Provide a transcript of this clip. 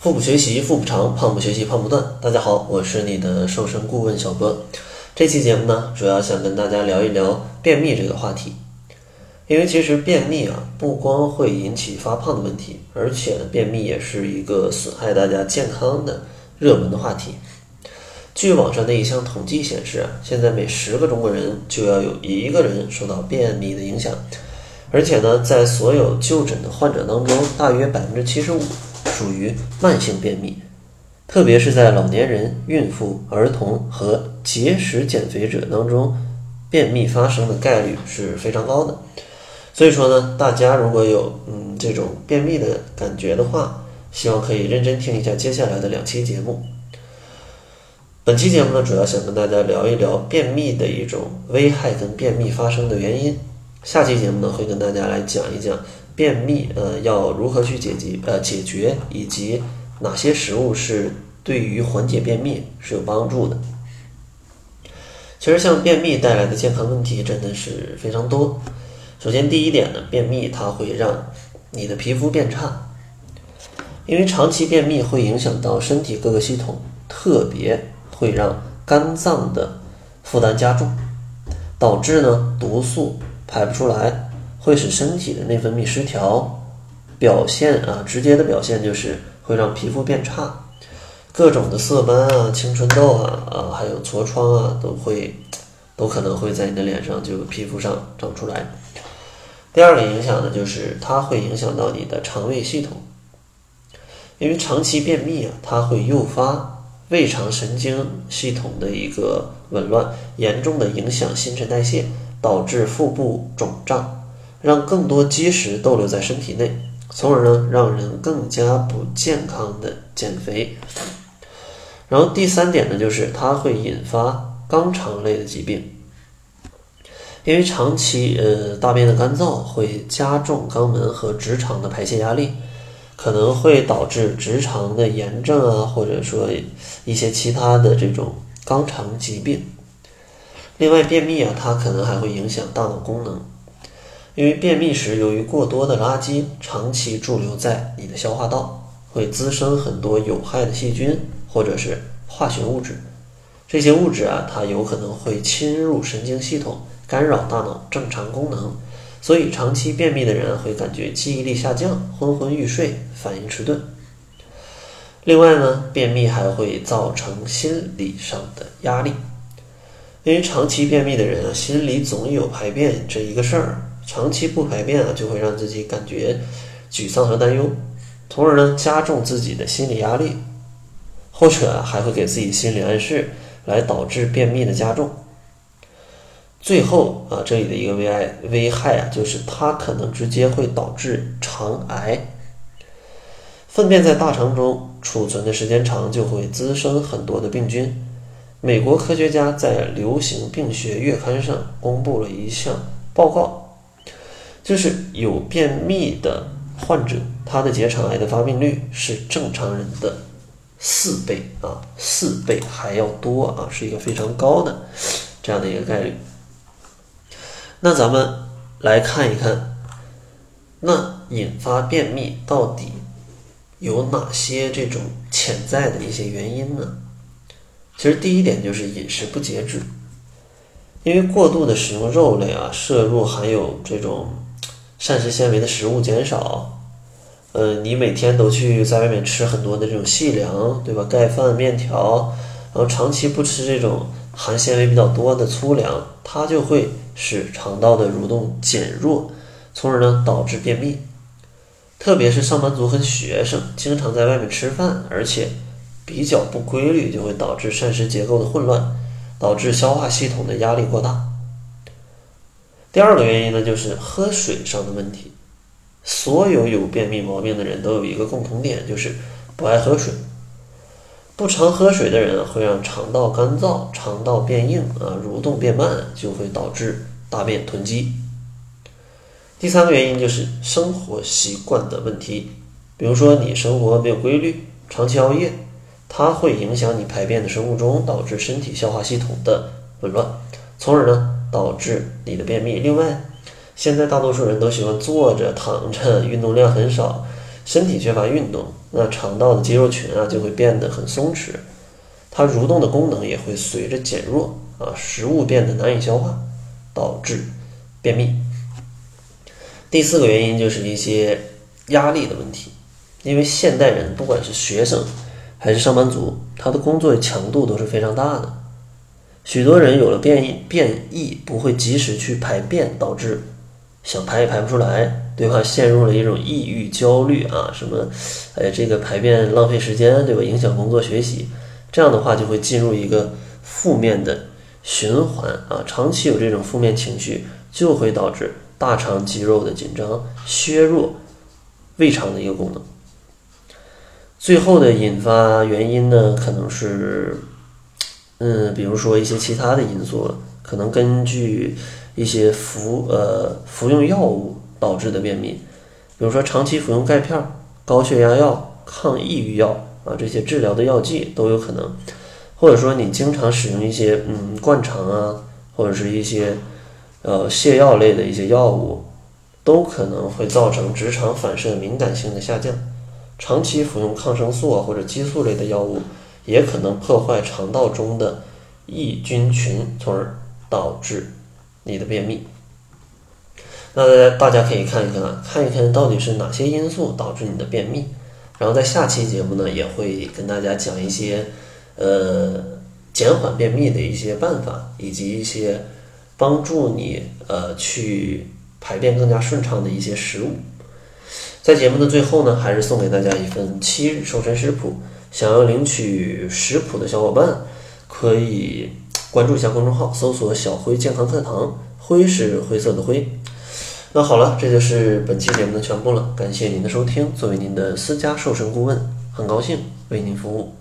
腹部学习腹部长，胖不学习胖不断。大家好，我是你的瘦身顾问小波。这期节目呢，主要想跟大家聊一聊便秘这个话题。因为其实便秘啊，不光会引起发胖的问题，而且，便秘也是一个损害大家健康的热门的话题。据网上的一项统计显示啊，现在每十个中国人就要有一个人受到便秘的影响，而且呢，在所有就诊的患者当中，大约百分之七十五。属于慢性便秘，特别是在老年人、孕妇、儿童和节食减肥者当中，便秘发生的概率是非常高的。所以说呢，大家如果有嗯这种便秘的感觉的话，希望可以认真听一下接下来的两期节目。本期节目呢，主要想跟大家聊一聊便秘的一种危害跟便秘发生的原因。下期节目呢，会跟大家来讲一讲。便秘，呃，要如何去解决？呃，解决以及哪些食物是对于缓解便秘是有帮助的？其实，像便秘带来的健康问题真的是非常多。首先，第一点呢，便秘它会让你的皮肤变差，因为长期便秘会影响到身体各个系统，特别会让肝脏的负担加重，导致呢毒素排不出来。会使身体的内分泌失调，表现啊，直接的表现就是会让皮肤变差，各种的色斑啊、青春痘啊啊，还有痤疮啊，都会都可能会在你的脸上就皮肤上长出来。第二个影响呢，就是它会影响到你的肠胃系统，因为长期便秘啊，它会诱发胃肠神经系统的一个紊乱，严重的影响新陈代谢，导致腹部肿胀。让更多积食逗留在身体内，从而呢让人更加不健康的减肥。然后第三点呢，就是它会引发肛肠类的疾病，因为长期呃大便的干燥会加重肛门和直肠的排泄压力，可能会导致直肠的炎症啊，或者说一些其他的这种肛肠疾病。另外，便秘啊，它可能还会影响大脑功能。因为便秘时，由于过多的垃圾长期驻留在你的消化道，会滋生很多有害的细菌或者是化学物质。这些物质啊，它有可能会侵入神经系统，干扰大脑正常功能。所以，长期便秘的人会感觉记忆力下降、昏昏欲睡、反应迟钝。另外呢，便秘还会造成心理上的压力，因为长期便秘的人啊，心里总有排便这一个事儿。长期不排便啊，就会让自己感觉沮丧和担忧，从而呢加重自己的心理压力，或者还会给自己心理暗示，来导致便秘的加重。最后啊，这里的一个危害危害啊，就是它可能直接会导致肠癌。粪便在大肠中储存的时间长，就会滋生很多的病菌。美国科学家在流行病学月刊上公布了一项报告。就是有便秘的患者，他的结肠癌的发病率是正常人的四倍啊，四倍还要多啊，是一个非常高的这样的一个概率。那咱们来看一看，那引发便秘到底有哪些这种潜在的一些原因呢？其实第一点就是饮食不节制，因为过度的使用肉类啊，摄入含有这种。膳食纤维的食物减少，呃，你每天都去在外面吃很多的这种细粮，对吧？盖饭、面条，然后长期不吃这种含纤维比较多的粗粮，它就会使肠道的蠕动减弱，从而呢导致便秘。特别是上班族和学生，经常在外面吃饭，而且比较不规律，就会导致膳食结构的混乱，导致消化系统的压力过大。第二个原因呢，就是喝水上的问题。所有有便秘毛病的人都有一个共同点，就是不爱喝水。不常喝水的人会让肠道干燥、肠道变硬啊，蠕动变慢，就会导致大便囤积。第三个原因就是生活习惯的问题，比如说你生活没有规律，长期熬夜，它会影响你排便的生物钟，导致身体消化系统的紊乱，从而呢。导致你的便秘。另外，现在大多数人都喜欢坐着、躺着，运动量很少，身体缺乏运动，那肠道的肌肉群啊就会变得很松弛，它蠕动的功能也会随着减弱啊，食物变得难以消化，导致便秘。第四个原因就是一些压力的问题，因为现代人不管是学生还是上班族，他的工作强度都是非常大的，许多人有了便意便意不会及时去排便，导致想排也排不出来，对吧？陷入了一种抑郁、焦虑啊，什么，哎，这个排便浪费时间，对吧？影响工作学习，这样的话就会进入一个负面的循环啊，长期有这种负面情绪，就会导致。大肠肌肉的紧张，削弱胃肠的一个功能。最后的引发原因呢，可能是，嗯，比如说一些其他的因素，可能根据一些服呃服用药物导致的便秘，比如说长期服用钙片、高血压药、抗抑郁药啊这些治疗的药剂都有可能，或者说你经常使用一些嗯灌肠啊，或者是一些。呃，泻药类的一些药物，都可能会造成直肠反射敏感性的下降。长期服用抗生素啊或者激素类的药物，也可能破坏肠道中的益菌群，从而导致你的便秘。那大家大家可以看一看啊，看一看到底是哪些因素导致你的便秘。然后在下期节目呢，也会跟大家讲一些呃减缓便秘的一些办法，以及一些。帮助你呃去排便更加顺畅的一些食物，在节目的最后呢，还是送给大家一份七日瘦身食谱。想要领取食谱的小伙伴，可以关注一下公众号，搜索“小辉健康课堂”，灰是灰色的灰。那好了，这就是本期节目的全部了，感谢您的收听。作为您的私家瘦身顾问，很高兴为您服务。